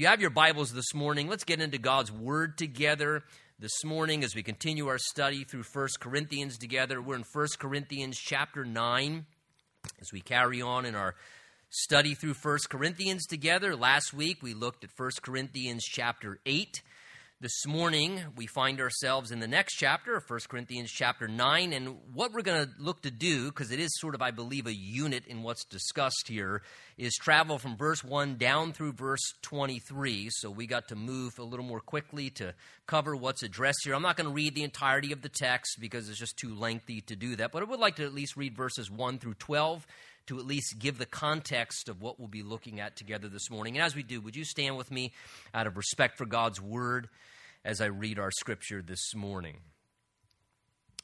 you have your Bibles this morning, let's get into God's Word together this morning as we continue our study through 1 Corinthians together. We're in 1 Corinthians chapter 9 as we carry on in our study through 1 Corinthians together. Last week we looked at 1 Corinthians chapter 8. This morning, we find ourselves in the next chapter, 1 Corinthians chapter 9. And what we're going to look to do, because it is sort of, I believe, a unit in what's discussed here, is travel from verse 1 down through verse 23. So we got to move a little more quickly to cover what's addressed here. I'm not going to read the entirety of the text because it's just too lengthy to do that, but I would like to at least read verses 1 through 12 to at least give the context of what we'll be looking at together this morning. And as we do, would you stand with me out of respect for God's word? as I read our scripture this morning.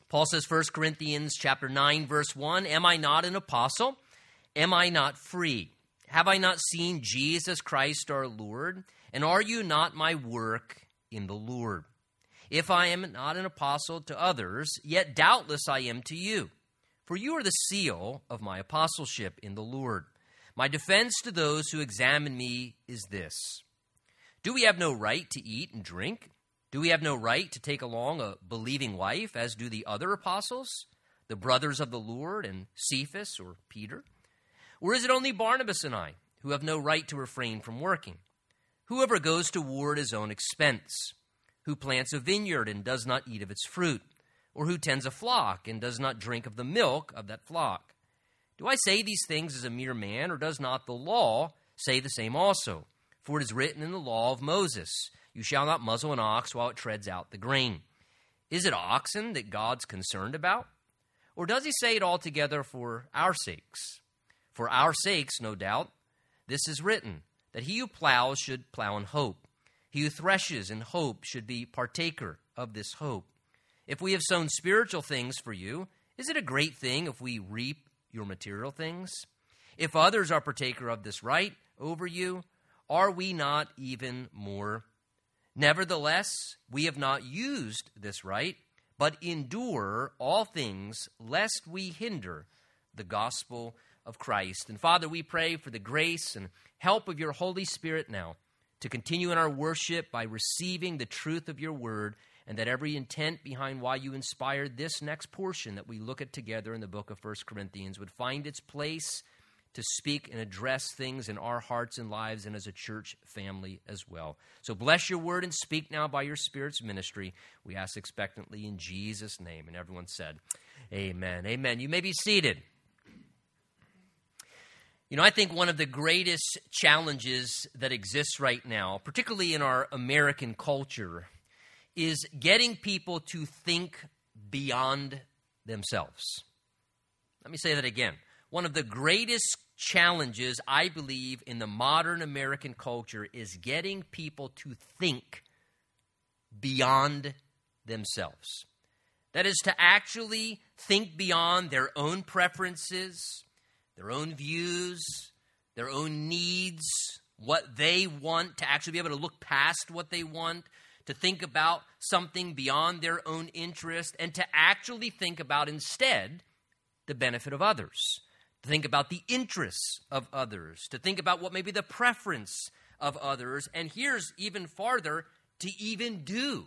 Paul says 1 Corinthians chapter 9 verse 1, am I not an apostle? Am I not free? Have I not seen Jesus Christ our Lord? And are you not my work in the Lord? If I am not an apostle to others, yet doubtless I am to you. For you are the seal of my apostleship in the Lord. My defense to those who examine me is this Do we have no right to eat and drink? Do we have no right to take along a believing wife, as do the other apostles, the brothers of the Lord, and Cephas or Peter? Or is it only Barnabas and I who have no right to refrain from working? Whoever goes to war at his own expense, who plants a vineyard and does not eat of its fruit, or who tends a flock and does not drink of the milk of that flock. Do I say these things as a mere man, or does not the law say the same also? For it is written in the law of Moses you shall not muzzle an ox while it treads out the grain. Is it oxen that God's concerned about? Or does he say it altogether for our sakes? For our sakes, no doubt. This is written that he who plows should plow in hope. He who threshes in hope should be partaker of this hope. If we have sown spiritual things for you, is it a great thing if we reap your material things? If others are partaker of this right over you, are we not even more Nevertheless, we have not used this right, but endure all things, lest we hinder the gospel of Christ. And Father, we pray for the grace and help of your Holy Spirit now to continue in our worship by receiving the truth of your word, and that every intent behind why you inspired this next portion that we look at together in the book of 1 Corinthians would find its place to speak and address things in our hearts and lives and as a church family as well. So bless your word and speak now by your Spirit's ministry. We ask expectantly in Jesus' name. And everyone said, Amen. Amen. You may be seated. You know, I think one of the greatest challenges that exists right now, particularly in our American culture, is getting people to think beyond themselves. Let me say that again. One of the greatest challenges, I believe, in the modern American culture is getting people to think beyond themselves. That is, to actually think beyond their own preferences, their own views, their own needs, what they want, to actually be able to look past what they want, to think about something beyond their own interest, and to actually think about instead the benefit of others to think about the interests of others, to think about what may be the preference of others, and here's even farther to even do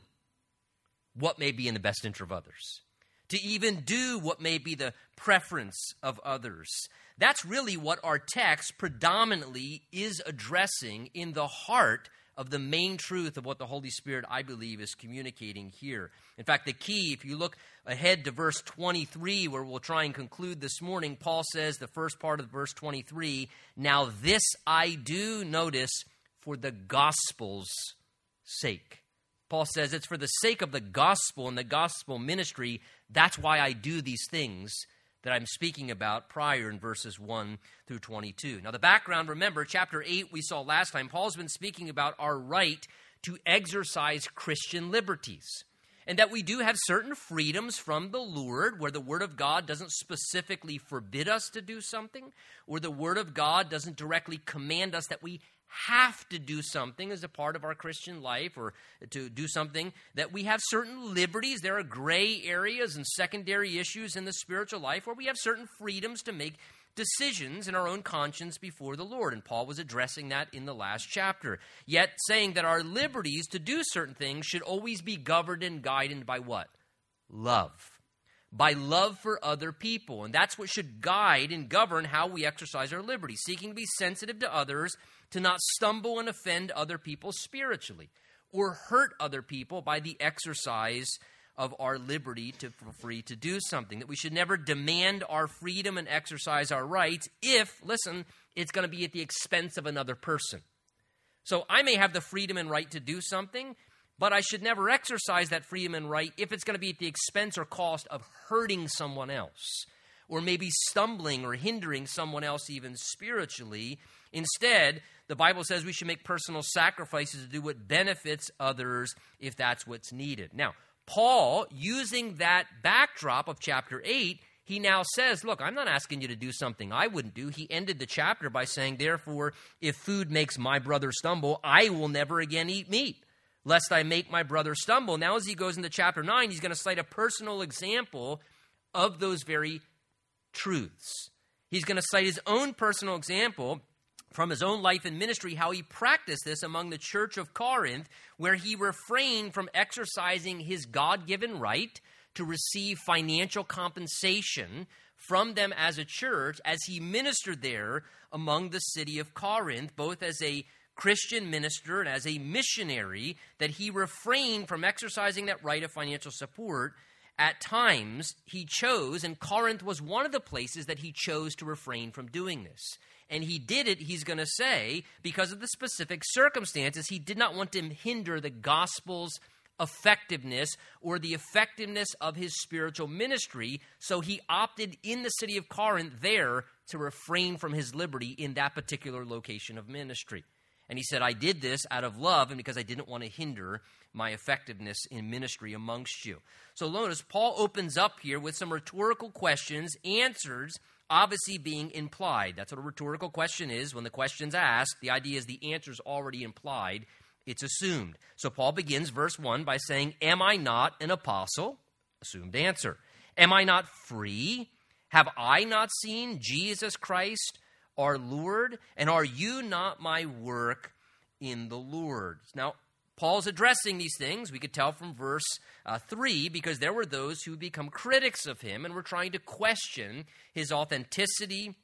what may be in the best interest of others, to even do what may be the preference of others. That's really what our text predominantly is addressing in the heart of the main truth of what the Holy Spirit, I believe, is communicating here. In fact, the key, if you look ahead to verse 23, where we'll try and conclude this morning, Paul says, the first part of verse 23, Now this I do notice for the gospel's sake. Paul says, It's for the sake of the gospel and the gospel ministry. That's why I do these things that I'm speaking about prior in verses 1 through 22. Now, the background, remember, chapter 8 we saw last time, Paul's been speaking about our right to exercise Christian liberties. And that we do have certain freedoms from the Lord, where the Word of God doesn't specifically forbid us to do something, or the Word of God doesn't directly command us that we have to do something as a part of our Christian life or to do something, that we have certain liberties. There are gray areas and secondary issues in the spiritual life where we have certain freedoms to make decisions in our own conscience before the Lord. And Paul was addressing that in the last chapter. Yet saying that our liberties to do certain things should always be governed and guided by what? Love. By love for other people. And that's what should guide and govern how we exercise our liberty, seeking to be sensitive to others, to not stumble and offend other people spiritually, or hurt other people by the exercise of our liberty to free to do something. That we should never demand our freedom and exercise our rights if, listen, it's going to be at the expense of another person. So I may have the freedom and right to do something, but I should never exercise that freedom and right if it's going to be at the expense or cost of hurting someone else, or maybe stumbling or hindering someone else even spiritually. Instead, the Bible says we should make personal sacrifices to do what benefits others if that's what's needed. Now, Paul, using that backdrop of chapter 8, he now says, Look, I'm not asking you to do something I wouldn't do. He ended the chapter by saying, Therefore, if food makes my brother stumble, I will never again eat meat, lest I make my brother stumble. Now, as he goes into chapter 9, he's going to cite a personal example of those very truths. He's going to cite his own personal example from his own life and ministry how he practiced this among the church of Corinth, where he refrained from exercising his God given right to receive financial compensation from them as a church as he ministered there among the city of Corinth, both as a Christian minister and as a missionary, that he refrained from exercising that right of financial support. At times, he chose, and Corinth was one of the places that he chose to refrain from doing this. And he did it, he's going to say, because of the specific circumstances. He did not want to hinder the gospel's effectiveness or the effectiveness of his spiritual ministry. So he opted in the city of Corinth there to refrain from his liberty in that particular location of ministry. And he said, I did this out of love and because I didn't want to hinder my effectiveness in ministry amongst you. So notice Paul opens up here with some rhetorical questions, answers obviously being implied. That's what a rhetorical question is. When the question's asked, the idea is the answer's already implied, it's assumed. So Paul begins verse 1 by saying, Am I not an apostle? Assumed answer. Am I not free? Have I not seen Jesus Christ our Lord? And are you not my work in the Lord? Now, Paul's addressing these things, we could tell from verse uh, 3, because there were those who become critics of him and were trying to question his authenticity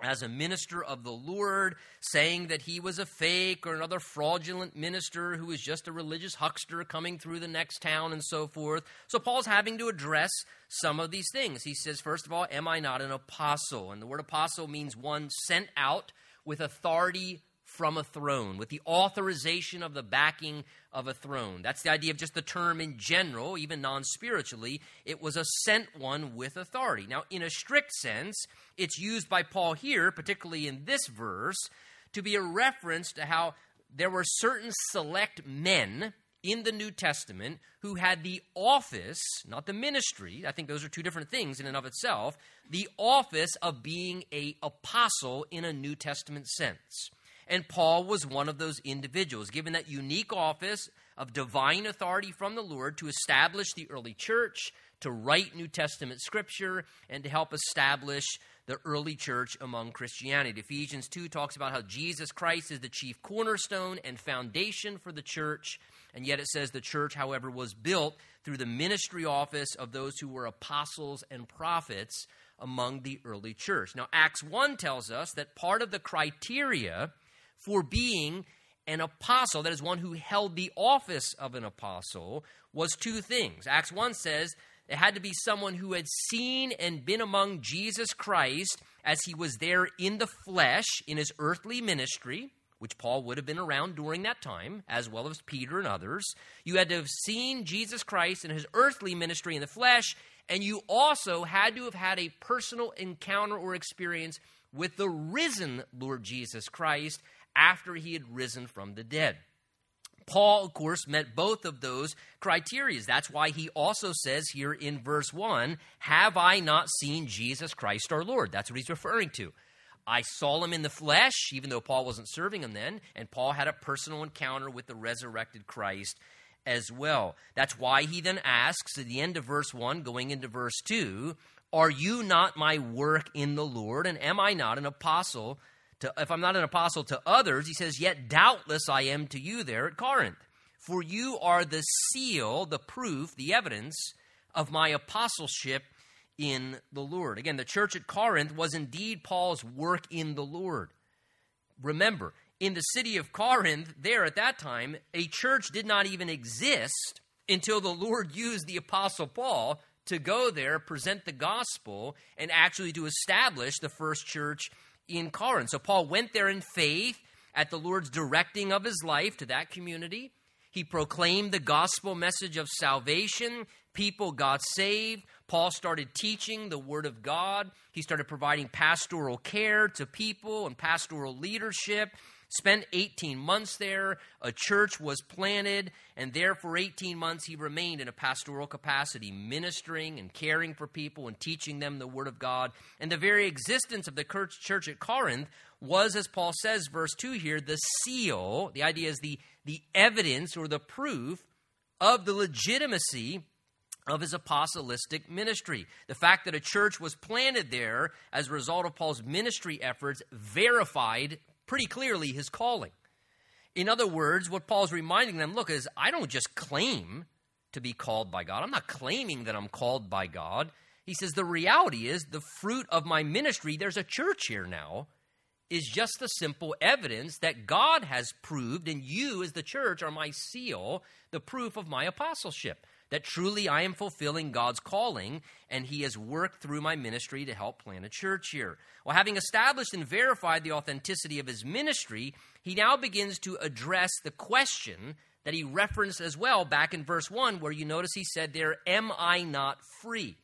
as a minister of the Lord, saying that he was a fake or another fraudulent minister who was just a religious huckster coming through the next town and so forth. So Paul's having to address some of these things. He says, first of all, Am I not an apostle? And the word apostle means one sent out with authority from a throne, with the authorization of the backing of a throne. That's the idea of just the term in general, even non spiritually. It was a sent one with authority. Now, in a strict sense, it's used by Paul here, particularly in this verse, to be a reference to how there were certain select men in the New Testament who had the office, not the ministry, I think those are two different things in and of itself, the office of being a apostle in a New Testament sense. And Paul was one of those individuals, given that unique office of divine authority from the Lord to establish the early church, to write New Testament scripture, and to help establish the early church among Christianity. Ephesians 2 talks about how Jesus Christ is the chief cornerstone and foundation for the church. And yet it says the church, however, was built through the ministry office of those who were apostles and prophets among the early church. Now, Acts 1 tells us that part of the criteria for being an apostle, that is, one who held the office of an apostle, was two things. Acts 1 says it had to be someone who had seen and been among Jesus Christ as he was there in the flesh in his earthly ministry, which Paul would have been around during that time, as well as Peter and others. You had to have seen Jesus Christ in his earthly ministry in the flesh, and you also had to have had a personal encounter or experience with the risen Lord Jesus Christ after he had risen from the dead. Paul, of course, met both of those criteria. That's why he also says here in verse 1 Have I not seen Jesus Christ our Lord? That's what he's referring to. I saw him in the flesh, even though Paul wasn't serving him then, and Paul had a personal encounter with the resurrected Christ as well. That's why he then asks at the end of verse 1, going into verse 2, Are you not my work in the Lord? And am I not an apostle? To, if I'm not an apostle to others, he says, Yet doubtless I am to you there at Corinth. For you are the seal, the proof, the evidence of my apostleship in the Lord. Again, the church at Corinth was indeed Paul's work in the Lord. Remember, in the city of Corinth, there at that time, a church did not even exist until the Lord used the Apostle Paul to go there, present the gospel, and actually to establish the first church in Corinth. So Paul went there in faith at the Lord's directing of his life to that community. He proclaimed the gospel message of salvation. People got saved. Paul started teaching the Word of God. He started providing pastoral care to people and pastoral leadership. Spent 18 months there. A church was planted, and there for 18 months he remained in a pastoral capacity, ministering and caring for people and teaching them the Word of God. And the very existence of the church at Corinth was, as Paul says, verse 2 here, the seal. The idea is the, the evidence or the proof of the legitimacy of his apostolic ministry. The fact that a church was planted there as a result of Paul's ministry efforts verified pretty clearly his calling. In other words, what Paul's reminding them look, is I don't just claim to be called by God. I'm not claiming that I'm called by God. He says the reality is the fruit of my ministry, there's a church here now, is just the simple evidence that God has proved, and you, as the church, are my seal, the proof of my apostleship that truly I am fulfilling God's calling, and He has worked through my ministry to help plant a church here. Well, having established and verified the authenticity of His ministry, He now begins to address the question that He referenced as well back in verse 1, where you notice He said there, Am I not free?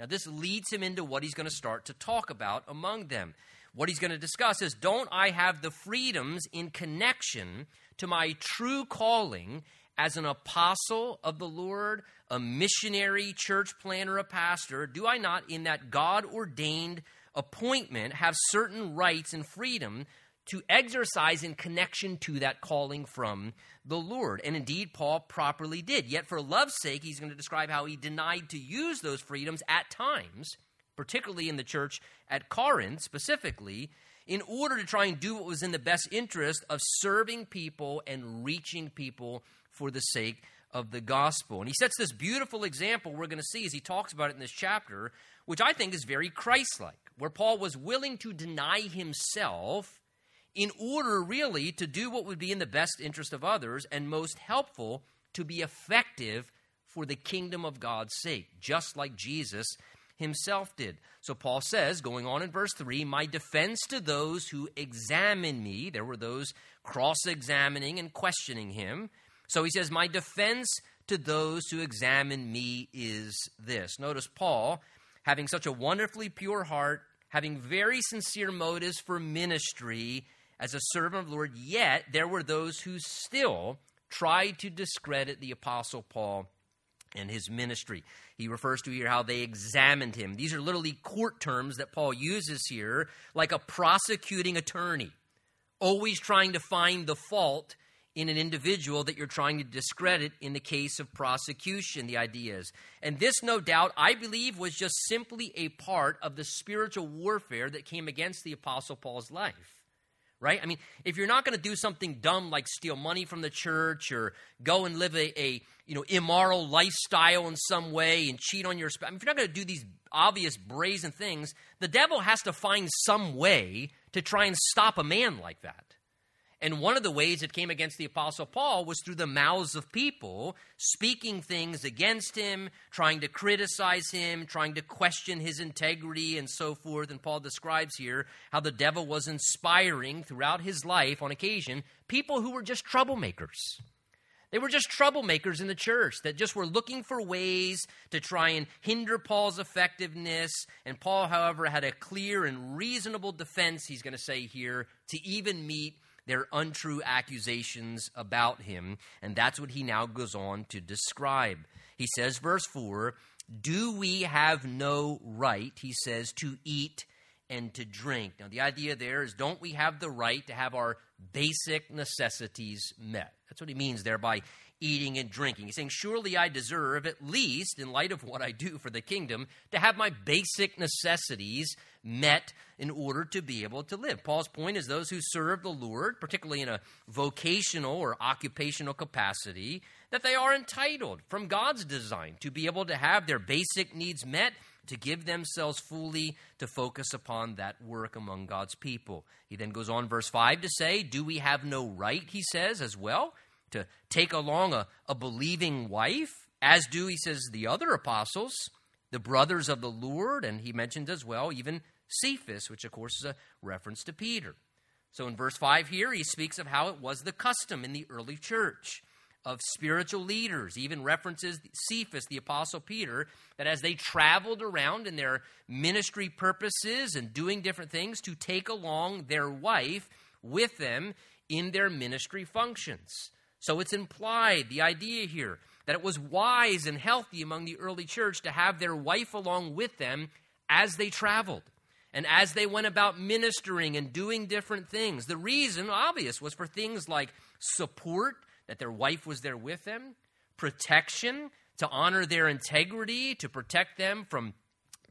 Now, this leads him into what he's going to start to talk about among them. What he's going to discuss is Don't I have the freedoms in connection to my true calling as an apostle of the Lord, a missionary, church planter, a pastor, do I not, in that God ordained appointment, have certain rights and freedom to exercise in connection to that calling from the Lord? And indeed, Paul properly did. Yet, for love's sake, he's going to describe how he denied to use those freedoms at times, particularly in the church at Corinth specifically, in order to try and do what was in the best interest of serving people and reaching people for the sake of the gospel. And he sets this beautiful example we're going to see as he talks about it in this chapter, which I think is very Christ like, where Paul was willing to deny himself in order really to do what would be in the best interest of others and most helpful to be effective for the kingdom of God's sake, just like Jesus himself did. So Paul says, going on in verse 3, My defense to those who examine me, there were those cross examining and questioning him, so he says, My defense to those who examine me is this. Notice Paul, having such a wonderfully pure heart, having very sincere motives for ministry as a servant of the Lord, yet there were those who still tried to discredit the Apostle Paul and his ministry. He refers to here how they examined him. These are literally court terms that Paul uses here, like a prosecuting attorney, always trying to find the fault in an individual that you're trying to discredit in the case of prosecution, the ideas. And this, no doubt, I believe, was just simply a part of the spiritual warfare that came against the Apostle Paul's life. Right? I mean, if you're not going to do something dumb like steal money from the church or go and live a, a you know immoral lifestyle in some way and cheat on your spouse, I mean, if you're not going to do these obvious brazen things, the devil has to find some way to try and stop a man like that. And one of the ways it came against the Apostle Paul was through the mouths of people speaking things against him, trying to criticize him, trying to question his integrity, and so forth. And Paul describes here how the devil was inspiring throughout his life on occasion people who were just troublemakers. They were just troublemakers in the church that just were looking for ways to try and hinder Paul's effectiveness. And Paul, however, had a clear and reasonable defense, he's going to say here, to even meet their untrue accusations about him. And that's what he now goes on to describe. He says, verse 4 Do we have no right, he says, to eat and to drink. Now, the idea there is don't we have the right to have our basic necessities met? That's what he means there by eating and drinking. He's saying, Surely I deserve, at least in light of what I do for the kingdom, to have my basic necessities met in order to be able to live. Paul's point is those who serve the Lord, particularly in a vocational or occupational capacity, that they are entitled from God's design to be able to have their basic needs met to give themselves fully to focus upon that work among God's people. He then goes on, verse 5, to say, Do we have no right, he says, as well, to take along a, a believing wife, as do, he says, the other apostles, the brothers of the Lord, and he mentions as well even Cephas, which of course is a reference to Peter. So in verse 5 here, he speaks of how it was the custom in the early church of spiritual leaders, even references Cephas, the Apostle Peter, that as they traveled around in their ministry purposes and doing different things, to take along their wife with them in their ministry functions. So it's implied, the idea here, that it was wise and healthy among the early church to have their wife along with them as they traveled and as they went about ministering and doing different things. The reason, obvious, was for things like support that their wife was there with them, protection, to honor their integrity, to protect them from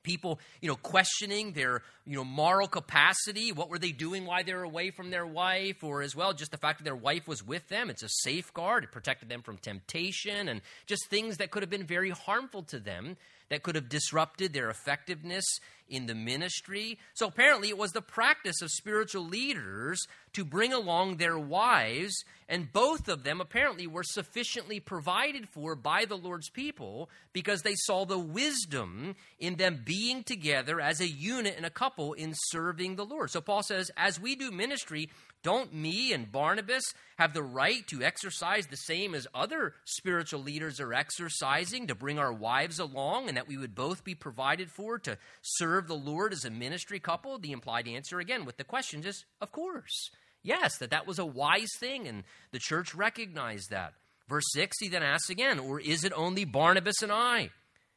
people you know questioning their you know moral capacity what were they doing why they were away from their wife or as well just the fact that their wife was with them. It's a safeguard. It protected them from temptation and just things that could have been very harmful to them that could have disrupted their effectiveness in the ministry. So apparently, it was the practice of spiritual leaders to bring along their wives, and both of them apparently were sufficiently provided for by the Lord's people because they saw the wisdom in them being together as a unit and a couple in serving the Lord. So Paul says, as we do ministry, don't me and Barnabas have the right to exercise the same as other spiritual leaders are exercising to bring our wives along and that we would both be provided for to serve the Lord as a ministry couple? The implied answer, again, with the question is, of course. Yes, that that was a wise thing and the church recognized that. Verse 6, he then asks again, or is it only Barnabas and I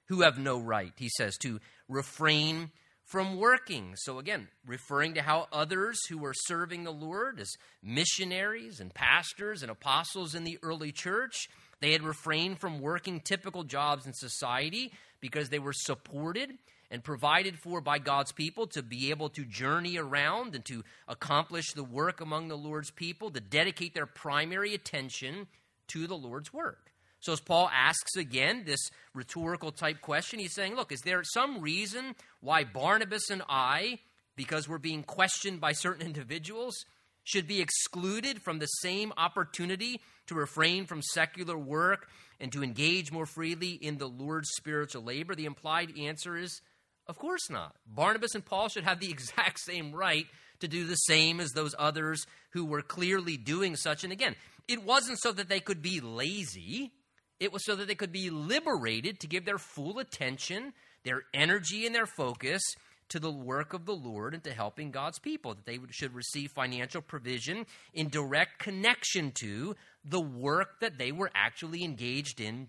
who have no right, he says, to refrain from working. So, again, referring to how others who were serving the Lord as missionaries and pastors and apostles in the early church, they had refrained from working typical jobs in society because they were supported and provided for by God's people to be able to journey around and to accomplish the work among the Lord's people, to dedicate their primary attention to the Lord's work. So, as Paul asks again this rhetorical type question, he's saying, Look, is there some reason why Barnabas and I, because we're being questioned by certain individuals, should be excluded from the same opportunity to refrain from secular work and to engage more freely in the Lord's spiritual labor? The implied answer is, of course not. Barnabas and Paul should have the exact same right to do the same as those others who were clearly doing such. And again, it wasn't so that they could be lazy. It was so that they could be liberated to give their full attention, their energy, and their focus to the work of the Lord and to helping God's people, that they should receive financial provision in direct connection to the work that they were actually engaged in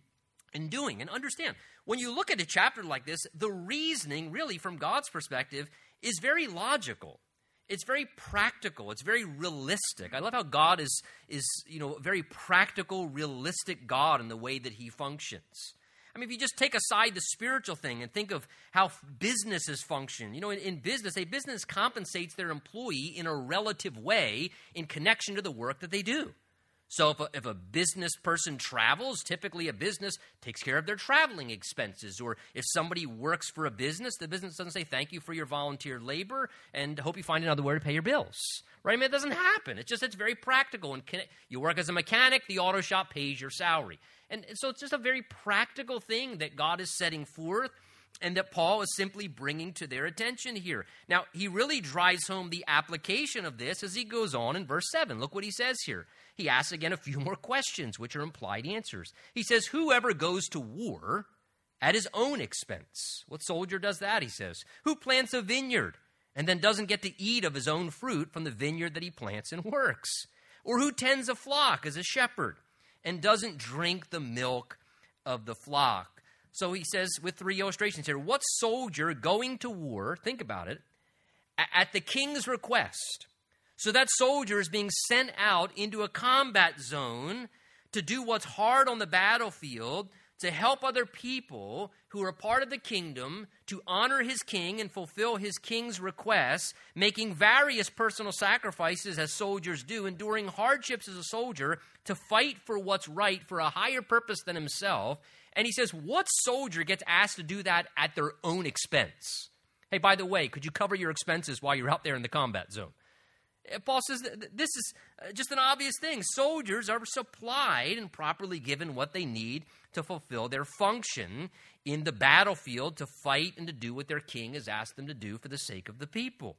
in doing. And understand, when you look at a chapter like this, the reasoning, really, from God's perspective, is very logical it's very practical. It's very realistic. I love how god is is you know a very practical realistic god in the way that he functions. I mean if you just take aside the spiritual thing and think of how businesses function you know in, in business a business compensates their employee in a relative way in connection to the work that they do so if a, if a business person travels, typically a business takes care of their traveling expenses. Or if somebody works for a business, the business doesn't say thank you for your volunteer labor and hope you find another way to pay your bills. Right? I mean, it doesn't happen. It's just it's very practical. And you work as a mechanic, the auto shop pays your salary. And so it's just a very practical thing that God is setting forth and that Paul is simply bringing to their attention here. Now, he really drives home the application of this as he goes on in verse 7. Look what he says here he asks again a few more questions, which are implied answers. He says, Whoever goes to war at his own expense. What soldier does that? He says. Who plants a vineyard and then doesn't get to eat of his own fruit from the vineyard that he plants and works? Or who tends a flock as a shepherd and doesn't drink the milk of the flock? So he says with three illustrations here what soldier going to war, think about it, at the king's request. So that soldier is being sent out into a combat zone to do what's hard on the battlefield to help other people who are part of the kingdom to honor his king and fulfill his king's requests, making various personal sacrifices as soldiers do, enduring hardships as a soldier to fight for what's right for a higher purpose than himself. And he says, What soldier gets asked to do that at their own expense? Hey, by the way, could you cover your expenses while you're out there in the combat zone? Paul says this is uh, just an obvious thing. Soldiers are supplied and properly given what they need to fulfill their function in the battlefield to fight and to do what their king has asked them to do for the sake of the people.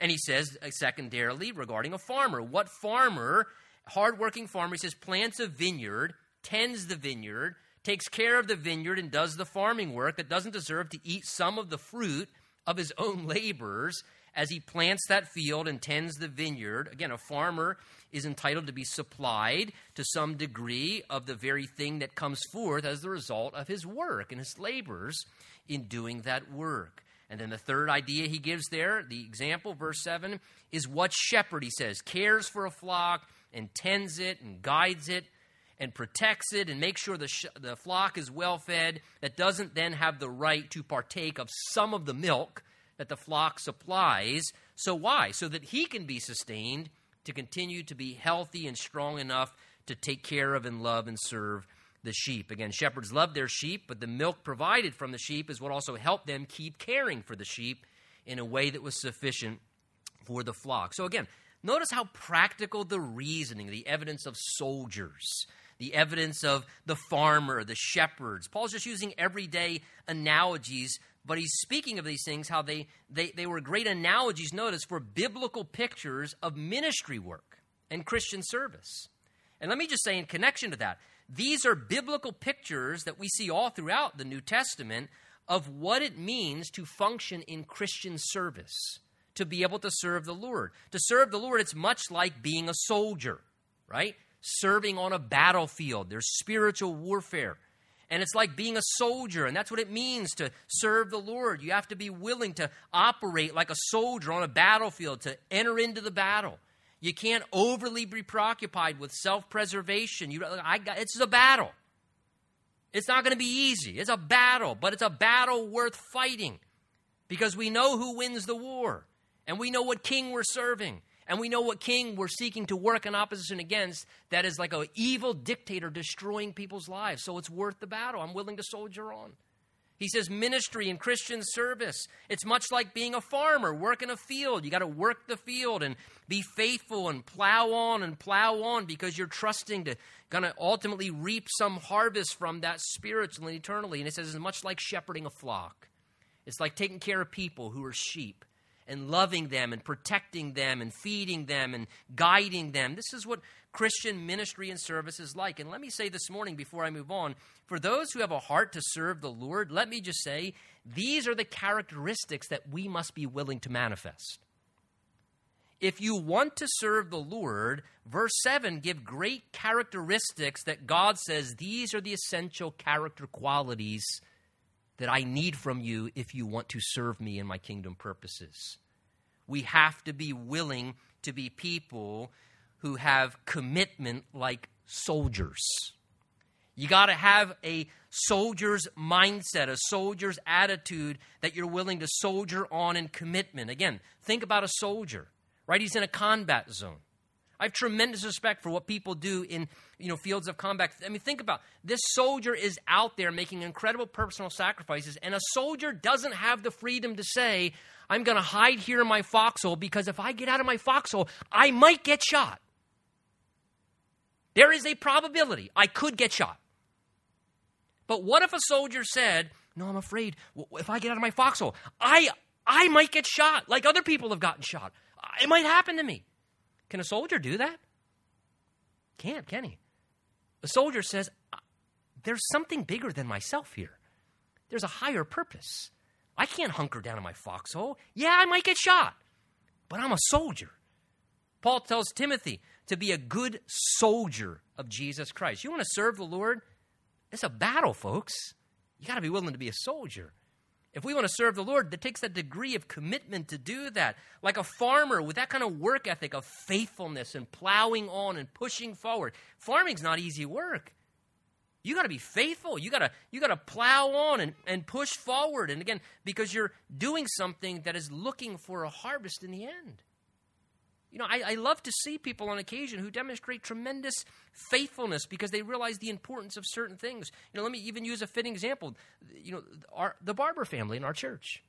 And he says, uh, secondarily, regarding a farmer, what farmer, hardworking farmer, he says, plants a vineyard, tends the vineyard, takes care of the vineyard, and does the farming work that doesn't deserve to eat some of the fruit of his own labors as he plants that field and tends the vineyard. Again, a farmer is entitled to be supplied to some degree of the very thing that comes forth as the result of his work and his labors in doing that work. And then the third idea he gives there, the example, verse 7, is what shepherd, he says, cares for a flock and tends it and guides it and protects it and makes sure the, sh- the flock is well fed, that doesn't then have the right to partake of some of the milk that the flock supplies. So, why? So that he can be sustained to continue to be healthy and strong enough to take care of and love and serve the sheep. Again, shepherds love their sheep, but the milk provided from the sheep is what also helped them keep caring for the sheep in a way that was sufficient for the flock. So, again, notice how practical the reasoning, the evidence of soldiers, the evidence of the farmer, the shepherds. Paul's just using everyday analogies but he's speaking of these things, how they, they, they were great analogies, notice, for biblical pictures of ministry work and Christian service. And let me just say, in connection to that, these are biblical pictures that we see all throughout the New Testament of what it means to function in Christian service, to be able to serve the Lord. To serve the Lord, it's much like being a soldier, right? Serving on a battlefield. There's spiritual warfare. And it's like being a soldier, and that's what it means to serve the Lord. You have to be willing to operate like a soldier on a battlefield, to enter into the battle. You can't overly be preoccupied with self preservation. It's a battle. It's not going to be easy. It's a battle, but it's a battle worth fighting because we know who wins the war and we know what king we're serving and we know what king we're seeking to work in opposition against that is like an evil dictator destroying people's lives. So it's worth the battle. I'm willing to soldier on. He says ministry and Christian service. It's much like being a farmer, work in a field. You got to work the field and be faithful and plow on and plow on because you're trusting to going to ultimately reap some harvest from that spiritually and eternally. And it says it's much like shepherding a flock. It's like taking care of people who are sheep and loving them and protecting them and feeding them and guiding them. This is what Christian ministry and service is like. And let me say this morning before I move on for those who have a heart to serve the Lord, let me just say these are the characteristics that we must be willing to manifest. If you want to serve the Lord, verse 7 give great characteristics that God says these are the essential character qualities that I need from you if you want to serve me in my kingdom purposes. We have to be willing to be people who have commitment like soldiers. You got to have a soldier's mindset, a soldier's attitude that you're willing to soldier on in commitment. Again, think about a soldier, right? He's in a combat zone. I have tremendous respect for what people do in you know fields of combat. I mean, think about this soldier is out there making incredible personal sacrifices, and a soldier doesn't have the freedom to say, "I'm going to hide here in my foxhole because if I get out of my foxhole, I might get shot." There is a probability I could get shot. But what if a soldier said, "No, I'm afraid if I get out of my foxhole, I I might get shot like other people have gotten shot. It might happen to me." Can a soldier do that? Can't, can he? A soldier says, There's something bigger than myself here. There's a higher purpose. I can't hunker down in my foxhole. Yeah, I might get shot, but I'm a soldier. Paul tells Timothy to be a good soldier of Jesus Christ. You want to serve the Lord? It's a battle, folks. You got to be willing to be a soldier. If we want to serve the Lord, it takes that degree of commitment to do that. Like a farmer with that kind of work ethic of faithfulness and plowing on and pushing forward. Farming's not easy work. You got to be faithful. You got to you got to plow on and, and push forward. And again, because you're doing something that is looking for a harvest in the end. You know, I, I, love to see people on occasion who demonstrate tremendous faithfulness because they realize the importance of certain things. You know, let me even use a fitting example. You know, our, the Barber family in our church.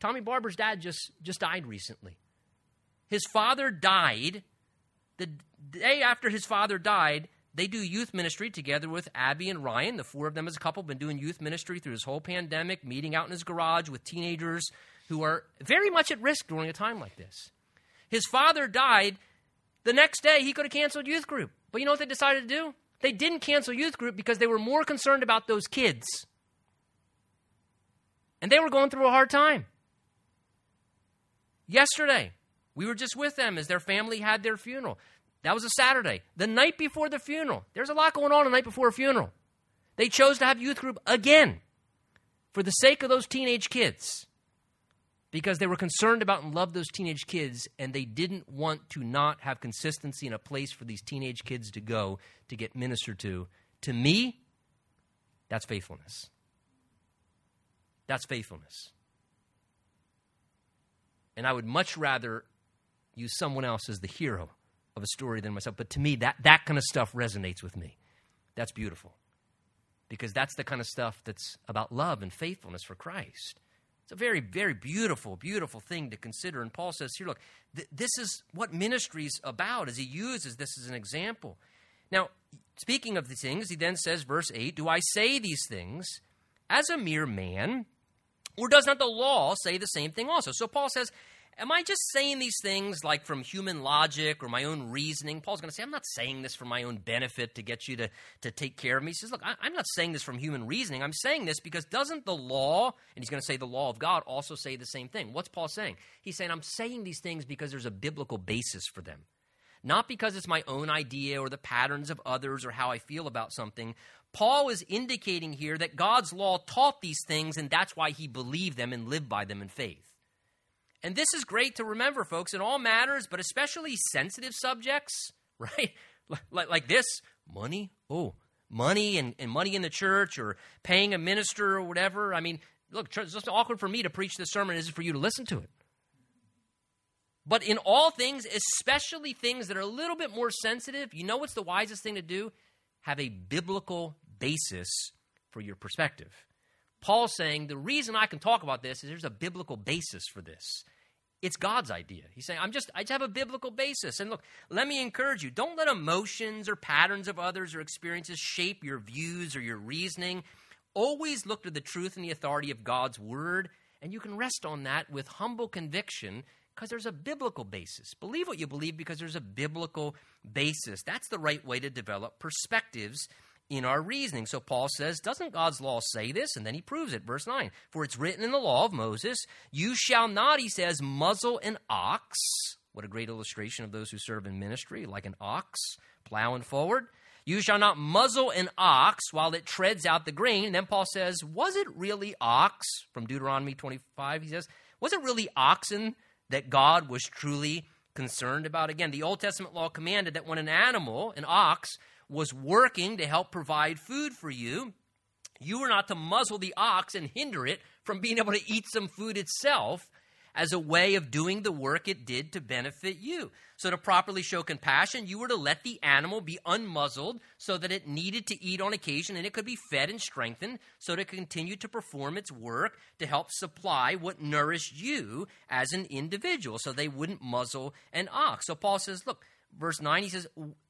Tommy Barber's dad just, just died recently. His father died. The day after his father died, they do youth ministry together with Abby and Ryan. The four of them as a couple been doing youth ministry through this whole pandemic, meeting out in his garage with teenagers who are very much at risk during a time like this. His father died. The next day, he could have canceled youth group. But you know what they decided to do? They didn't cancel youth group because they were more concerned about those kids. And they were going through a hard time. Yesterday, we were just with them as their family had their funeral. That was a Saturday. The night before the funeral, there's a lot going on the night before a funeral. They chose to have youth group again for the sake of those teenage kids because they were concerned about and loved those teenage kids, and they didn't want to not have consistency in a place for these teenage kids to go to get ministered to. To me, that's faithfulness. That's faithfulness. And I would much rather use someone else as the hero of a story than myself. But to me, that, that kind of stuff resonates with me. That's beautiful. Because that's the kind of stuff that's about love and faithfulness for Christ. It's a very, very beautiful, beautiful thing to consider. And Paul says here, look, th- this is what ministry is about, as he uses this as an example. Now, speaking of these things, he then says, verse 8, Do I say these things as a mere man, or does not the law say the same thing also? So Paul says, Am I just saying these things like from human logic or my own reasoning? Paul's going to say, I'm not saying this for my own benefit to get you to, to take care of me. He says, Look, I, I'm not saying this from human reasoning. I'm saying this because doesn't the law, and he's going to say the law of God, also say the same thing? What's Paul saying? He's saying, I'm saying these things because there's a biblical basis for them. Not because it's my own idea or the patterns of others or how I feel about something. Paul is indicating here that God's law taught these things, and that's why he believed them and lived by them in faith. And this is great to remember, folks, in all matters, but especially sensitive subjects, right? Like, like this money. Oh, money and, and money in the church or paying a minister or whatever. I mean, look, it's just awkward for me to preach this sermon. Is it for you to listen to it? But in all things, especially things that are a little bit more sensitive, you know what's the wisest thing to do? Have a biblical basis for your perspective. Paul's saying the reason I can talk about this is there's a biblical basis for this. It's God's idea. He's saying, I'm just, I just have a biblical basis. And look, let me encourage you don't let emotions or patterns of others or experiences shape your views or your reasoning. Always look to the truth and the authority of God's word, and you can rest on that with humble conviction because there's a biblical basis. Believe what you believe because there's a biblical basis. That's the right way to develop perspectives in our reasoning. So Paul says, Doesn't God's law say this? And then he proves it. Verse 9 For it's written in the law of Moses, You shall not, he says, muzzle an ox. What a great illustration of those who serve in ministry, like an ox plowing forward. You shall not muzzle an ox while it treads out the grain. And then Paul says, Was it really ox? From Deuteronomy 25, he says, Was it really oxen that God was truly concerned about? Again, the Old Testament law commanded that when an animal, an ox, was working to help provide food for you, you were not to muzzle the ox and hinder it from being able to eat some food itself as a way of doing the work it did to benefit you. So, to properly show compassion, you were to let the animal be unmuzzled so that it needed to eat on occasion and it could be fed and strengthened so to continue to perform its work to help supply what nourished you as an individual. So, they wouldn't muzzle an ox. So, Paul says, Look, verse 9, he says,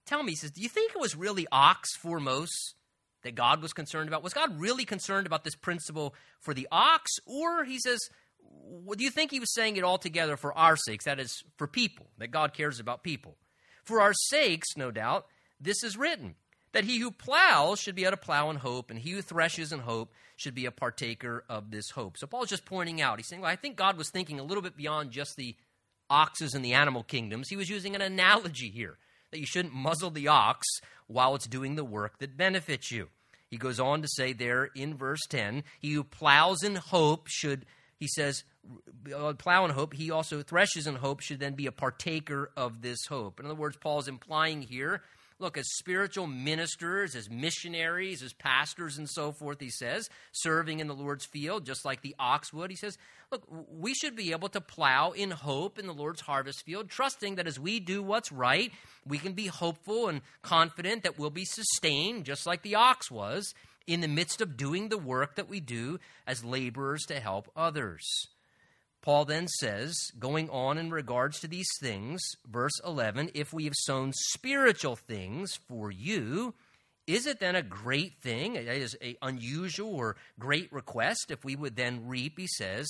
Tell me, he says, do you think it was really ox foremost that God was concerned about? Was God really concerned about this principle for the ox? Or he says, do you think he was saying it altogether for our sakes? That is, for people, that God cares about people. For our sakes, no doubt, this is written that he who plows should be able to plow in hope, and he who threshes in hope should be a partaker of this hope. So Paul's just pointing out, he's saying, well, I think God was thinking a little bit beyond just the oxes in the animal kingdoms. He was using an analogy here that you shouldn't muzzle the ox while it's doing the work that benefits you. He goes on to say there in verse 10 He who plows in hope should, he says, uh, plow in hope, he also threshes in hope, should then be a partaker of this hope. In other words, Paul is implying here look, as spiritual ministers, as missionaries, as pastors, and so forth, he says, serving in the Lord's field, just like the ox would, he says, look, we should be able to plow in hope in the Lord's harvest field, trusting that as we do what's right, we can be hopeful and confident that we'll be sustained, just like the ox was, in the midst of doing the work that we do as laborers to help others. Paul then says, going on in regards to these things, verse 11, if we have sown spiritual things for you, is it then a great thing? It is an unusual or great request if we would then reap, he says,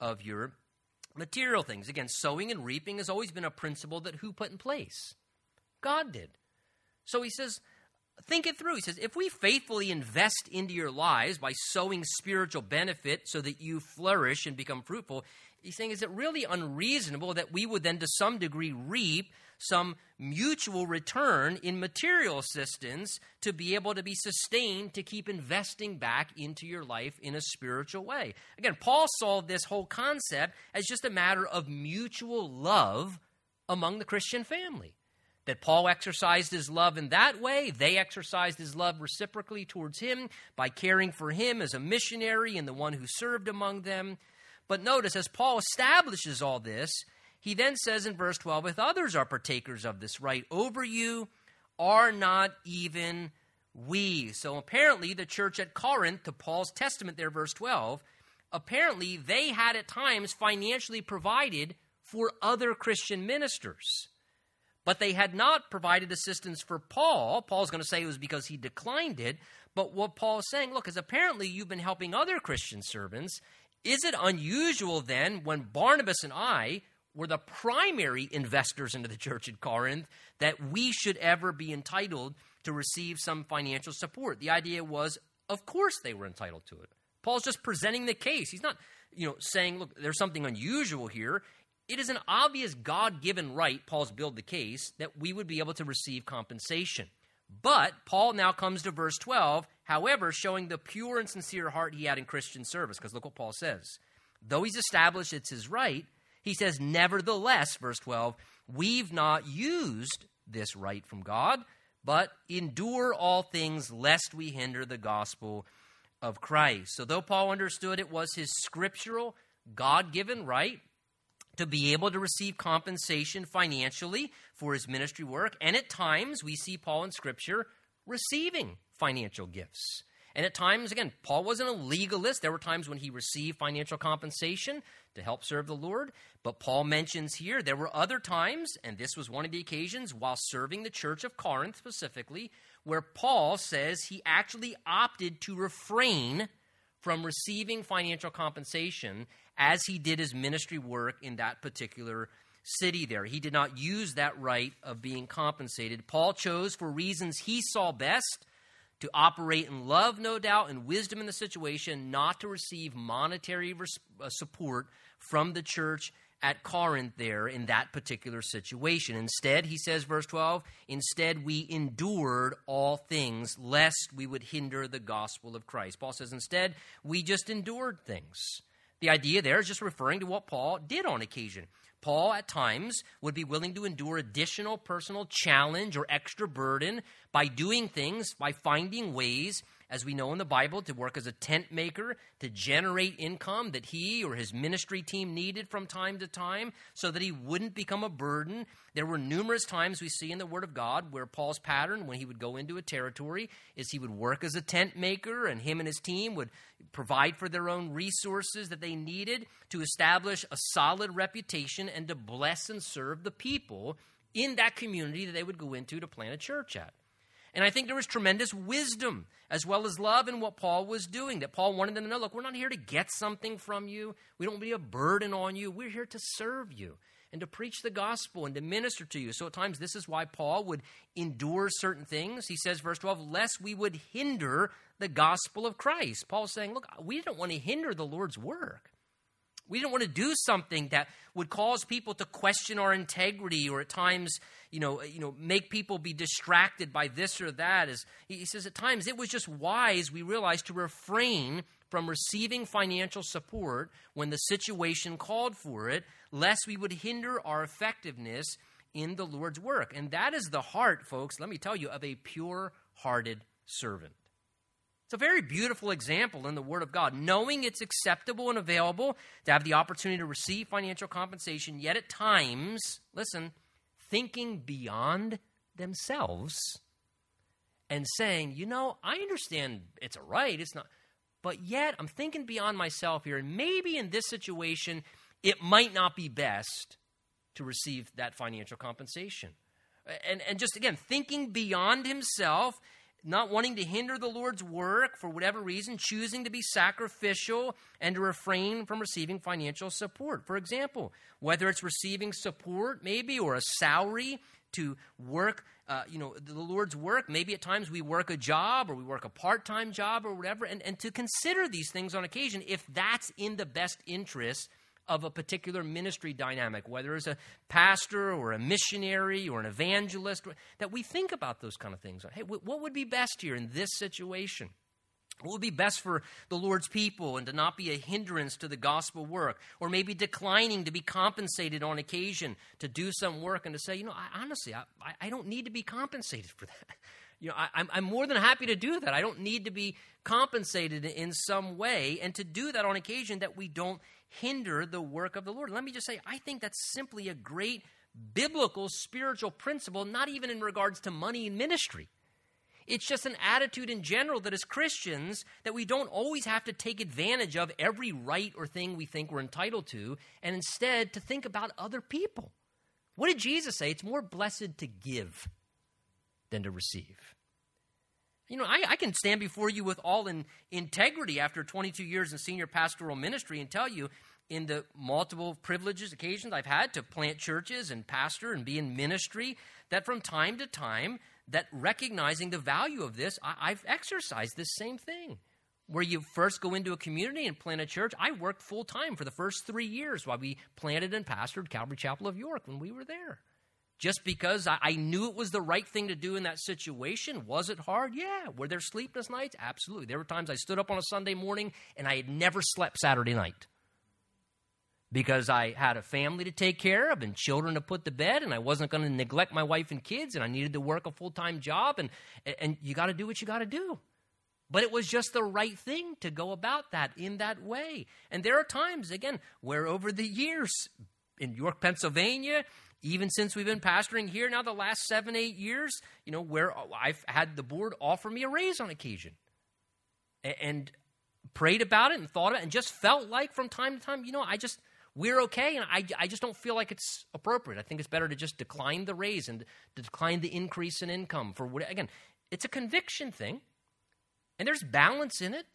of your material things. Again, sowing and reaping has always been a principle that who put in place? God did. So he says, think it through. He says, if we faithfully invest into your lives by sowing spiritual benefit so that you flourish and become fruitful, he's saying, is it really unreasonable that we would then, to some degree, reap some mutual return in material assistance to be able to be sustained to keep investing back into your life in a spiritual way? Again, Paul saw this whole concept as just a matter of mutual love among the Christian family. That Paul exercised his love in that way. They exercised his love reciprocally towards him by caring for him as a missionary and the one who served among them. But notice, as Paul establishes all this, he then says in verse 12, if others are partakers of this right over you, are not even we. So apparently, the church at Corinth, to Paul's testament there, verse 12, apparently they had at times financially provided for other Christian ministers. But they had not provided assistance for Paul. Paul's going to say it was because he declined it. But what Paul is saying, look, is apparently you've been helping other Christian servants, is it unusual then when Barnabas and I were the primary investors into the church at Corinth that we should ever be entitled to receive some financial support? The idea was, of course, they were entitled to it. Paul's just presenting the case. He's not, you know, saying, look, there's something unusual here. It is an obvious God given right, Paul's build the case, that we would be able to receive compensation. But Paul now comes to verse 12, however, showing the pure and sincere heart he had in Christian service. Because look what Paul says. Though he's established it's his right, he says, Nevertheless, verse 12, we've not used this right from God, but endure all things lest we hinder the gospel of Christ. So, though Paul understood it was his scriptural, God given right to be able to receive compensation financially for his ministry work. And at times, we see Paul in Scripture receiving financial gifts. And at times, again, Paul wasn't a legalist. There were times when he received financial compensation to help serve the Lord. But Paul mentions here there were other times, and this was one of the occasions while serving the church of Corinth specifically, where Paul says he actually opted to refrain from receiving financial compensation as he did his ministry work in that particular city there. He did not use that right of being compensated. Paul chose, for reasons he saw best, to operate in love, no doubt, and wisdom in the situation, not to receive monetary res- uh, support from the church at Corinth there in that particular situation. Instead, he says, verse 12, instead we endured all things lest we would hinder the gospel of Christ. Paul says, instead, we just endured things. The idea there is just referring to what Paul did on occasion. Paul, at times, would be willing to endure additional personal challenge or extra burden by doing things, by finding ways as we know in the Bible, to work as a tent maker, to generate income that he or his ministry team needed from time to time so that he wouldn't become a burden. There were numerous times we see in the Word of God where Paul's pattern, when he would go into a territory, is he would work as a tent maker, and him and his team would provide for their own resources that they needed to establish a solid reputation and to bless and serve the people in that community that they would go into to plant a church at. And I think there was tremendous wisdom as well as love in what Paul was doing. That Paul wanted them to know look, we're not here to get something from you, we don't want to be a burden on you. We're here to serve you and to preach the gospel and to minister to you. So at times, this is why Paul would endure certain things. He says, verse 12, lest we would hinder the gospel of Christ. Paul's saying, look, we don't want to hinder the Lord's work. We didn't want to do something that would cause people to question our integrity or at times, you know, you know, make people be distracted by this or that. As he says at times it was just wise, we realized, to refrain from receiving financial support when the situation called for it, lest we would hinder our effectiveness in the Lord's work. And that is the heart, folks, let me tell you, of a pure hearted servant. It's a very beautiful example in the Word of God, knowing it's acceptable and available to have the opportunity to receive financial compensation, yet at times, listen, thinking beyond themselves and saying, you know, I understand it's a right, it's not, but yet I'm thinking beyond myself here, and maybe in this situation, it might not be best to receive that financial compensation. And, and just again, thinking beyond himself not wanting to hinder the Lord's work for whatever reason, choosing to be sacrificial and to refrain from receiving financial support. For example, whether it's receiving support, maybe, or a salary to work, uh, you know, the Lord's work. Maybe at times we work a job or we work a part time job or whatever, and, and to consider these things on occasion if that's in the best interest of a particular ministry dynamic, whether it's a pastor or a missionary or an evangelist, that we think about those kind of things. Hey, what would be best here in this situation? What would be best for the Lord's people and to not be a hindrance to the gospel work? Or maybe declining to be compensated on occasion to do some work and to say, you know, I, honestly, I, I don't need to be compensated for that. You know, I, I'm, I'm more than happy to do that. I don't need to be compensated in some way. And to do that on occasion that we don't hinder the work of the Lord. Let me just say, I think that's simply a great biblical spiritual principle, not even in regards to money and ministry. It's just an attitude in general that as Christians that we don't always have to take advantage of every right or thing we think we're entitled to and instead to think about other people. What did Jesus say? It's more blessed to give than to receive. You know, I, I, can stand before you with all in integrity after 22 years in senior pastoral ministry and tell you, in the multiple privileges, occasions I've had to plant churches and pastor and be in ministry, that from time to time, that recognizing the value of this, I, I've exercised this same thing. Where you first go into a community and plant a church, I worked full time for the first three years while we planted and pastored Calvary Chapel of York when we were there just because I, I, knew it was the right thing to do in that situation. Was it hard? Yeah. Were there sleepless nights? Absolutely. There were times I stood up on a Sunday morning and I had never slept Saturday night because I had a family to take care of and children to put to bed, and I wasn't going to neglect my wife and kids, and I needed to work a full time job, and, and you got to do what you got to do. But it was just the right thing to go about that in that way. And there are times, again, where over the years, in York, Pennsylvania, even since we've been pastoring here now the last seven, eight years, you know, where I've had the board offer me a raise on occasion. And prayed about it and thought about it and just felt like from time to time, you know, I just, we're okay and I, I just don't feel like it's appropriate. I think it's better to just decline the raise and decline the increase in income for what, again, it's a conviction thing and there's balance in it,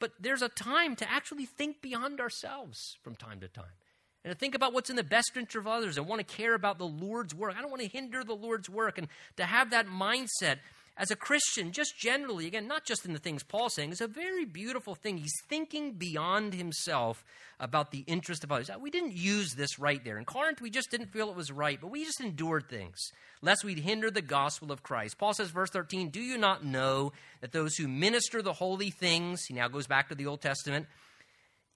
but there's a time to actually think beyond ourselves from time to time and to think about what's in the best interest of others and want to care about the Lord's work. I don't want to hinder the Lord's work. And to have that mindset as a Christian, just generally, again, not just in the things Paul's saying, is a very beautiful thing. He's thinking beyond himself about the interest of others. We didn't use this right there. In Corinth, we just didn't feel it was right, but we just endured things, lest we'd hinder the gospel of Christ. Paul says, verse 13, Do you not know that those who minister the holy things, he now goes back to the Old Testament,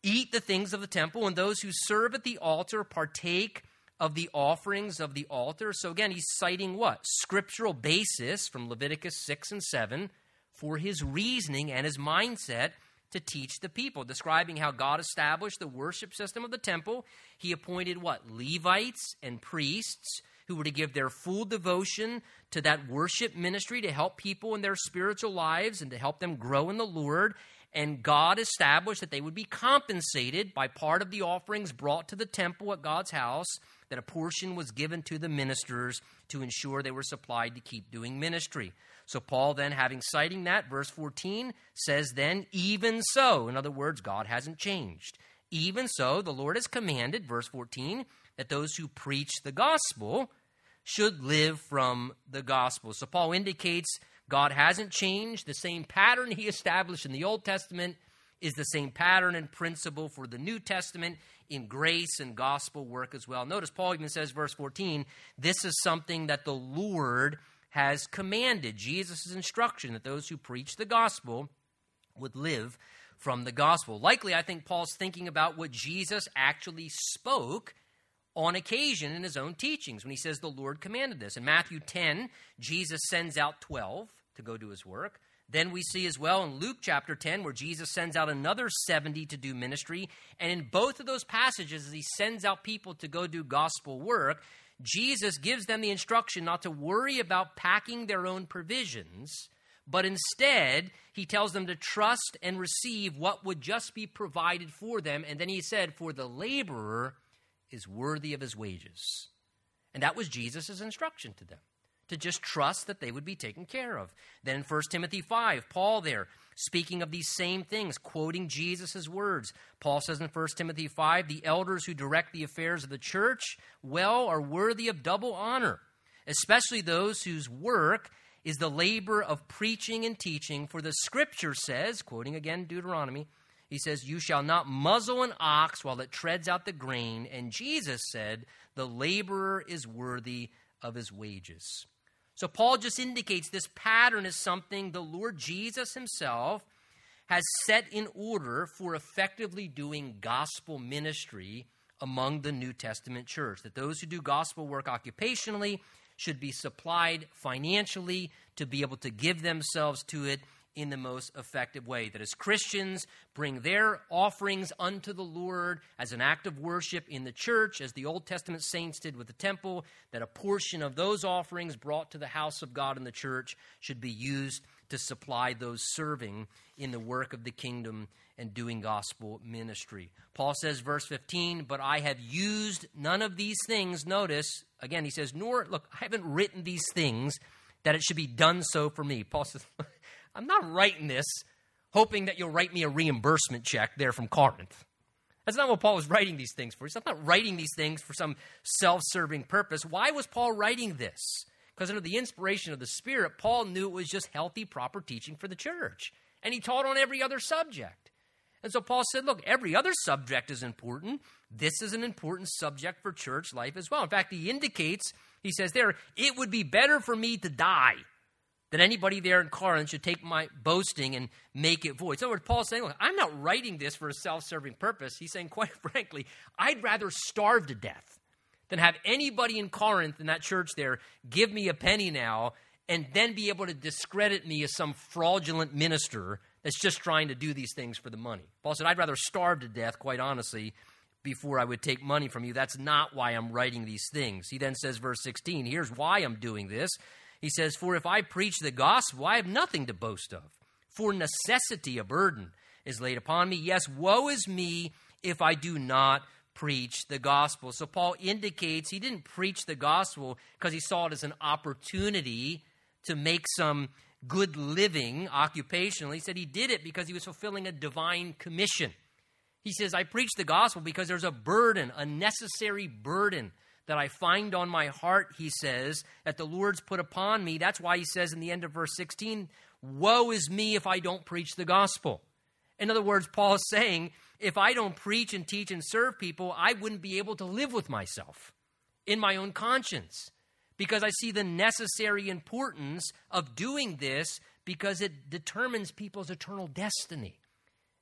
eat the things of the temple, and those who serve at the altar partake of the offerings of the altar. So again, he's citing what? Scriptural basis from Leviticus 6 and 7 for his reasoning and his mindset to teach the people, describing how God established the worship system of the temple. He appointed what? Levites and priests who were to give their full devotion to that worship ministry to help people in their spiritual lives and to help them grow in the Lord and God established that they would be compensated by part of the offerings brought to the temple at God's house, that a portion was given to the ministers to ensure they were supplied to keep doing ministry. So, Paul then, having citing that, verse 14 says, Then, even so, in other words, God hasn't changed. Even so, the Lord has commanded, verse 14, that those who preach the gospel should live from the gospel. So, Paul indicates God hasn't changed. The same pattern he established in the Old Testament is the same pattern and principle for the New Testament in grace and gospel work as well. Notice Paul even says, verse 14, this is something that the Lord has commanded. Jesus' instruction that those who preach the gospel would live from the gospel. Likely, I think Paul's thinking about what Jesus actually spoke on occasion in his own teachings when he says the Lord commanded this. In Matthew 10, Jesus sends out 12 to go do his work. Then we see as well in Luke chapter 10 where Jesus sends out another 70 to do ministry. And in both of those passages, as he sends out people to go do gospel work, Jesus gives them the instruction not to worry about packing their own provisions, but instead, he tells them to trust and receive what would just be provided for them. And then he said, For the laborer is worthy of his wages. And that was Jesus' instruction to them to just trust that they would be taken care of. Then in 1 Timothy 5, Paul there, speaking of these same things, quoting Jesus' words. Paul says in 1 Timothy 5, the elders who direct the affairs of the church well are worthy of double honor, especially those whose work is the labor of preaching and teaching. For the scripture says, quoting again Deuteronomy, he says, You shall not muzzle an ox while it treads out the grain. And Jesus said, The laborer is worthy of his wages. So Paul just indicates this pattern is something the Lord Jesus himself has set in order for effectively doing gospel ministry among the New Testament church. That those who do gospel work occupationally should be supplied financially to be able to give themselves to it in the most effective way. That as Christians bring their offerings unto the Lord as an act of worship in the church, as the Old Testament saints did with the temple, that a portion of those offerings brought to the house of God in the church should be used to supply those serving in the work of the kingdom and doing gospel ministry. Paul says, verse 15, but I have used none of these things. Notice, again, he says, nor, look, I haven't written these things that it should be done so for me. Paul says, I'm not writing this hoping that you'll write me a reimbursement check there from Corinth. That's not what Paul was writing these things for. He's not writing these things for some self serving purpose. Why was Paul writing this? Because under the inspiration of the Spirit, Paul knew it was just healthy, proper teaching for the church. And he taught on every other subject. And so Paul said, look, every other subject is important. This is an important subject for church life as well. In fact, he indicates, he says there, it would be better for me to die that anybody there in Corinth should take my boasting and make it void. So, what Paul's saying, look, I'm not writing this for a self serving purpose. He's saying, quite frankly, I'd rather starve to death than have anybody in Corinth in that church there give me a penny now and then be able to discredit me as some fraudulent minister that's just trying to do these things for the money. Paul said, I'd rather starve to death, quite honestly, before I would take money from you. That's not why I'm writing these things. He then says, verse 16, here's why I'm doing this. He says, For if I preach the gospel, I have nothing to boast of. For necessity, a burden is laid upon me. Yes, woe is me if I do not preach the gospel. So Paul indicates he didn't preach the gospel because he saw it as an opportunity to make some good living occupationally. He said he did it because he was fulfilling a divine commission. He says, I preach the gospel because there's a burden, a necessary burden that I find on my heart, he says, that the Lord's put upon me. That's why he says in the end of verse 16, Woe is me if I don't preach the gospel. In other words, Paul is saying, if I don't preach and teach and serve people, I wouldn't be able to live with myself in my own conscience because I see the necessary importance of doing this because it determines people's eternal destiny.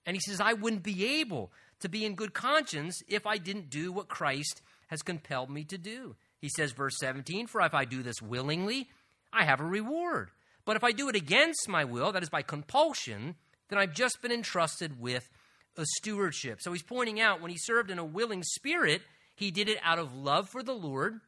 And he says, I wouldn't be able to be in good conscience if I didn't do what Christ has compelled me to do. He says, verse 17, For if I do this willingly, I have a reward. But if I do it against my will, that is by compulsion, then I've just been entrusted with a stewardship. So he's pointing out when he served in a willing spirit, he did it out of love for the Lord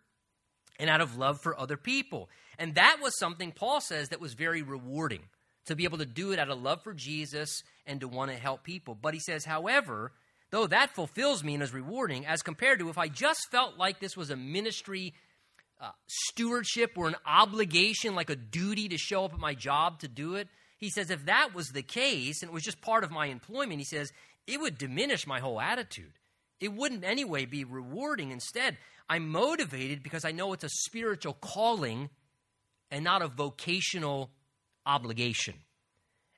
and out of love for other people. And that was something Paul says that was very rewarding to be able to do it out of love for Jesus and to want to help people. But he says, however, though that fulfills me and is rewarding, as compared to if I just felt like this was a ministry uh, stewardship or an obligation, like a duty to show up at my job to do it. He says, if that was the case and it was just part of my employment, he says, it would diminish my whole attitude. It wouldn't anyway be rewarding. Instead, I'm motivated because I know it's a spiritual calling and not a vocational obligation.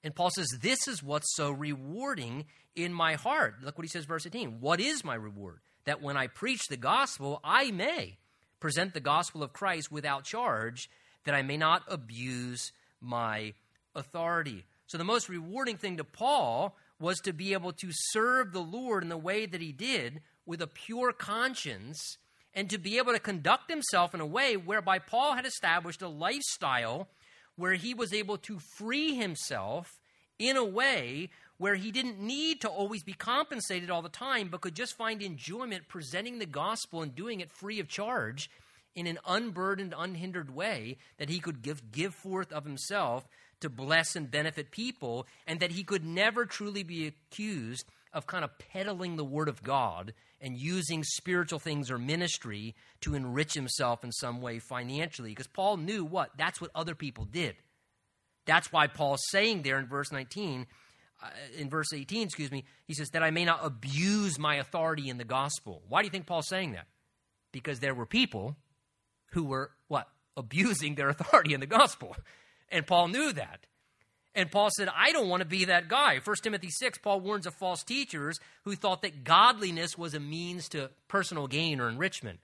And Paul says, This is what's so rewarding in my heart. Look what he says, verse 18. What is my reward? That when I preach the gospel, I may present the gospel of Christ without charge, that I may not abuse my authority. So the most rewarding thing to Paul was to be able to serve the Lord in the way that he did with a pure conscience and to be able to conduct himself in a way whereby Paul had established a lifestyle where he was able to free himself in a way where he didn't need to always be compensated all the time, but could just find enjoyment presenting the gospel and doing it free of charge in an unburdened, unhindered way that he could give, give forth of himself to bless and benefit people, and that he could never truly be accused of kind of peddling the word of God and using spiritual things or ministry to enrich himself in some way financially. Because Paul knew what? That's what other people did. That's why Paul's saying there in verse 19, uh, in verse 18, excuse me, he says, that I may not abuse my authority in the gospel. Why do you think Paul's saying that? Because there were people who were, what? Abusing their authority in the gospel. And Paul knew that. And Paul said, I don't want to be that guy. 1 Timothy 6, Paul warns of false teachers who thought that godliness was a means to personal gain or enrichment.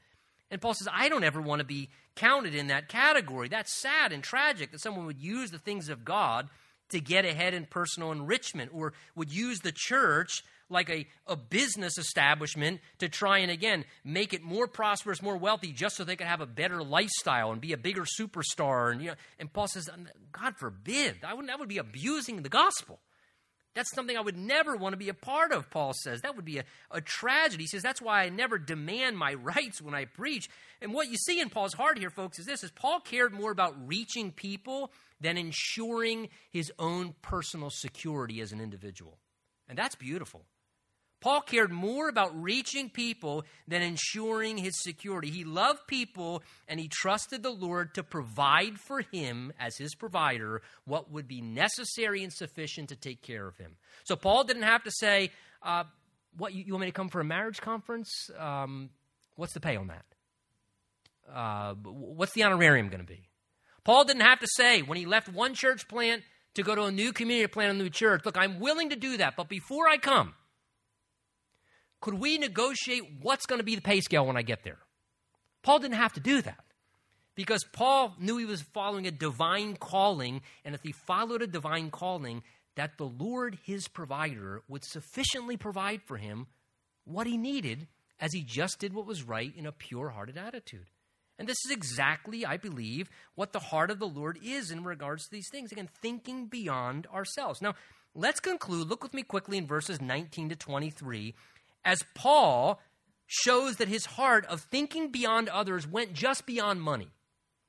And Paul says, I don't ever want to be counted in that category. That's sad and tragic that someone would use the things of God to get ahead in personal enrichment or would use the church like a, a business establishment to try and, again, make it more prosperous, more wealthy, just so they could have a better lifestyle and be a bigger superstar. And, you know, and Paul says, um, God forbid, I would, that would be abusing the gospel. That's something I would never want to be a part of, Paul says. That would be a, a tragedy. He says, That's why I never demand my rights when I preach. And what you see in Paul's heart here, folks, is this is Paul cared more about reaching people than ensuring his own personal security as an individual. And that's beautiful. Paul cared more about reaching people than ensuring his security. He loved people and he trusted the Lord to provide for him, as his provider, what would be necessary and sufficient to take care of him. So Paul didn't have to say, uh, What, you, you, want me to come for a marriage conference? Um, what's the pay on that? Uh, what's the honorarium going to be? Paul didn't have to say, when he left one church plant to go to a new community plant, a new church, look, I'm willing to do that, but before I come, could we negotiate what's going to be the pay scale when I get there? Paul didn't have to do that because Paul knew he was following a divine calling, and if he followed a divine calling, that the Lord, his provider, would sufficiently provide for him what he needed as he just did what was right in a pure hearted attitude. And this is exactly, I believe, what the heart of the Lord is in regards to these things. Again, thinking beyond ourselves. Now, let's conclude. Look with me quickly in verses 19 to 23 as Paul shows that his heart of thinking beyond others went just beyond money.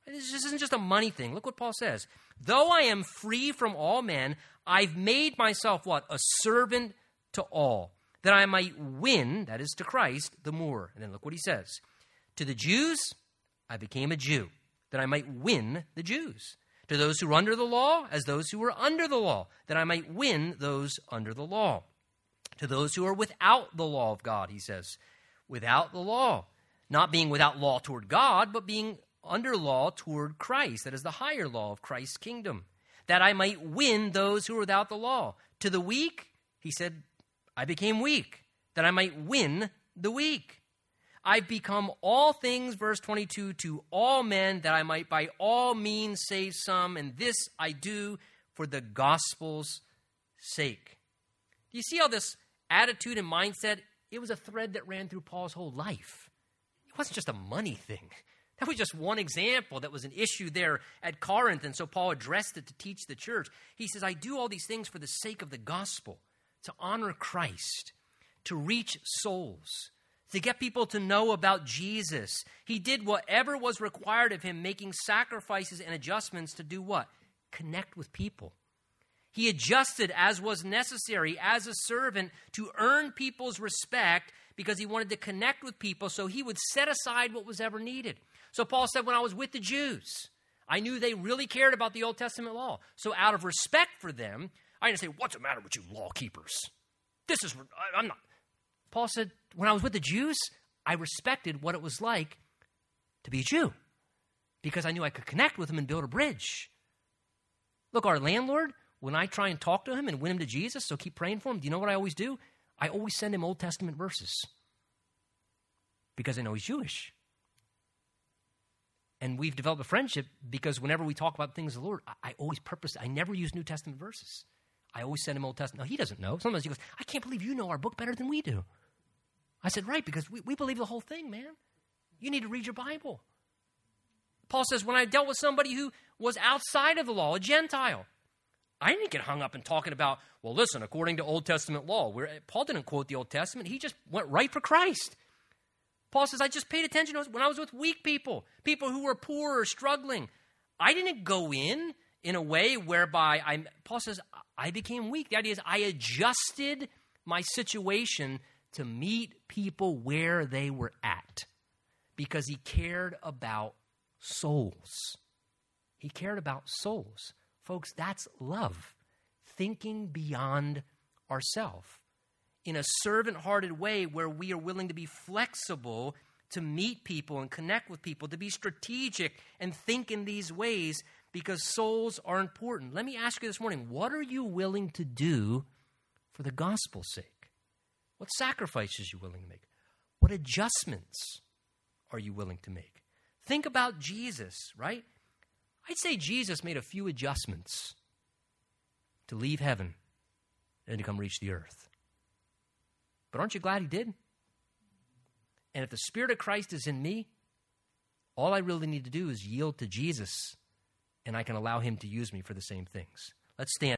This isn't just a money thing. Look what Paul says. Though I am free from all men, I've made myself what? A servant to all, that I might win, that is to Christ, the more. And then look what he says. To the Jews, I became a Jew, that I might win the Jews. To those who are under the law, as those who are under the law, that I might win those under the law to those who are without the law of God, he says. Without the law. Not being without law toward God, but being under law toward Christ. That is the higher law of Christ's kingdom. That I might win those who are without the law. To the weak, he said, I became weak, that I might win the weak. I've become all things, verse 22, to all men, that I might by all means save some, and this I do for the gospel's sake. Do you see how this attitude and mindset, it was a thread that ran through Paul's whole life. It wasn't just a money thing. That was just one example that was an issue there at Corinth, and so Paul addressed it to teach the church. He says, I do all these things for the sake of the gospel, to honor Christ, to reach souls, to get people to know about Jesus. He did whatever was required of him, making sacrifices and adjustments to do what? Connect with people. He adjusted as was necessary as a servant to earn people's respect because he wanted to connect with people, so he would set aside what was ever needed. So Paul said, When I was with the Jews, I knew they really cared about the Old Testament law. So out of respect for them, I didn't say, What's the matter with you, law keepers? This is, I'm not. Paul said, When I was with the Jews, I respected what it was like to be a Jew because I knew I could connect with them and build a bridge. Look, our landlord, when I try and talk to him and win him to Jesus, so keep praying for him, do you know what I always do? I always send him Old Testament verses because I know he's Jewish. And we've developed a friendship because whenever we talk about things of the Lord, I, I always purpose, I never use New Testament verses. I always send him Old Testament. No, he doesn't know. Sometimes he goes, I can't believe you know our book better than we do. I said, right, because we, we believe the whole thing, man. You need to read your Bible. Paul says, when I dealt with somebody who was outside of the law, a Gentile, I didn't get hung up in talking about, well, listen, according to Old Testament law. Where Paul didn't quote the Old Testament, he just went right for Christ. Paul says, I just paid attention when I was with weak people, people who were poor or struggling. I didn't go in in a way whereby I, Paul says, I became weak. The idea is I adjusted my situation to meet people where they were at because he cared about souls. He cared about souls. Folks, that's love. Thinking beyond ourselves in a servant hearted way where we are willing to be flexible to meet people and connect with people, to be strategic and think in these ways because souls are important. Let me ask you this morning what are you willing to do for the gospel's sake? What sacrifices are you willing to make? What adjustments are you willing to make? Think about Jesus, right? I'd say Jesus made a few adjustments to leave heaven and to come reach the earth. But aren't you glad he did? And if the Spirit of Christ is in me, all I really need to do is yield to Jesus, and I can allow him to use me for the same things. Let's stand.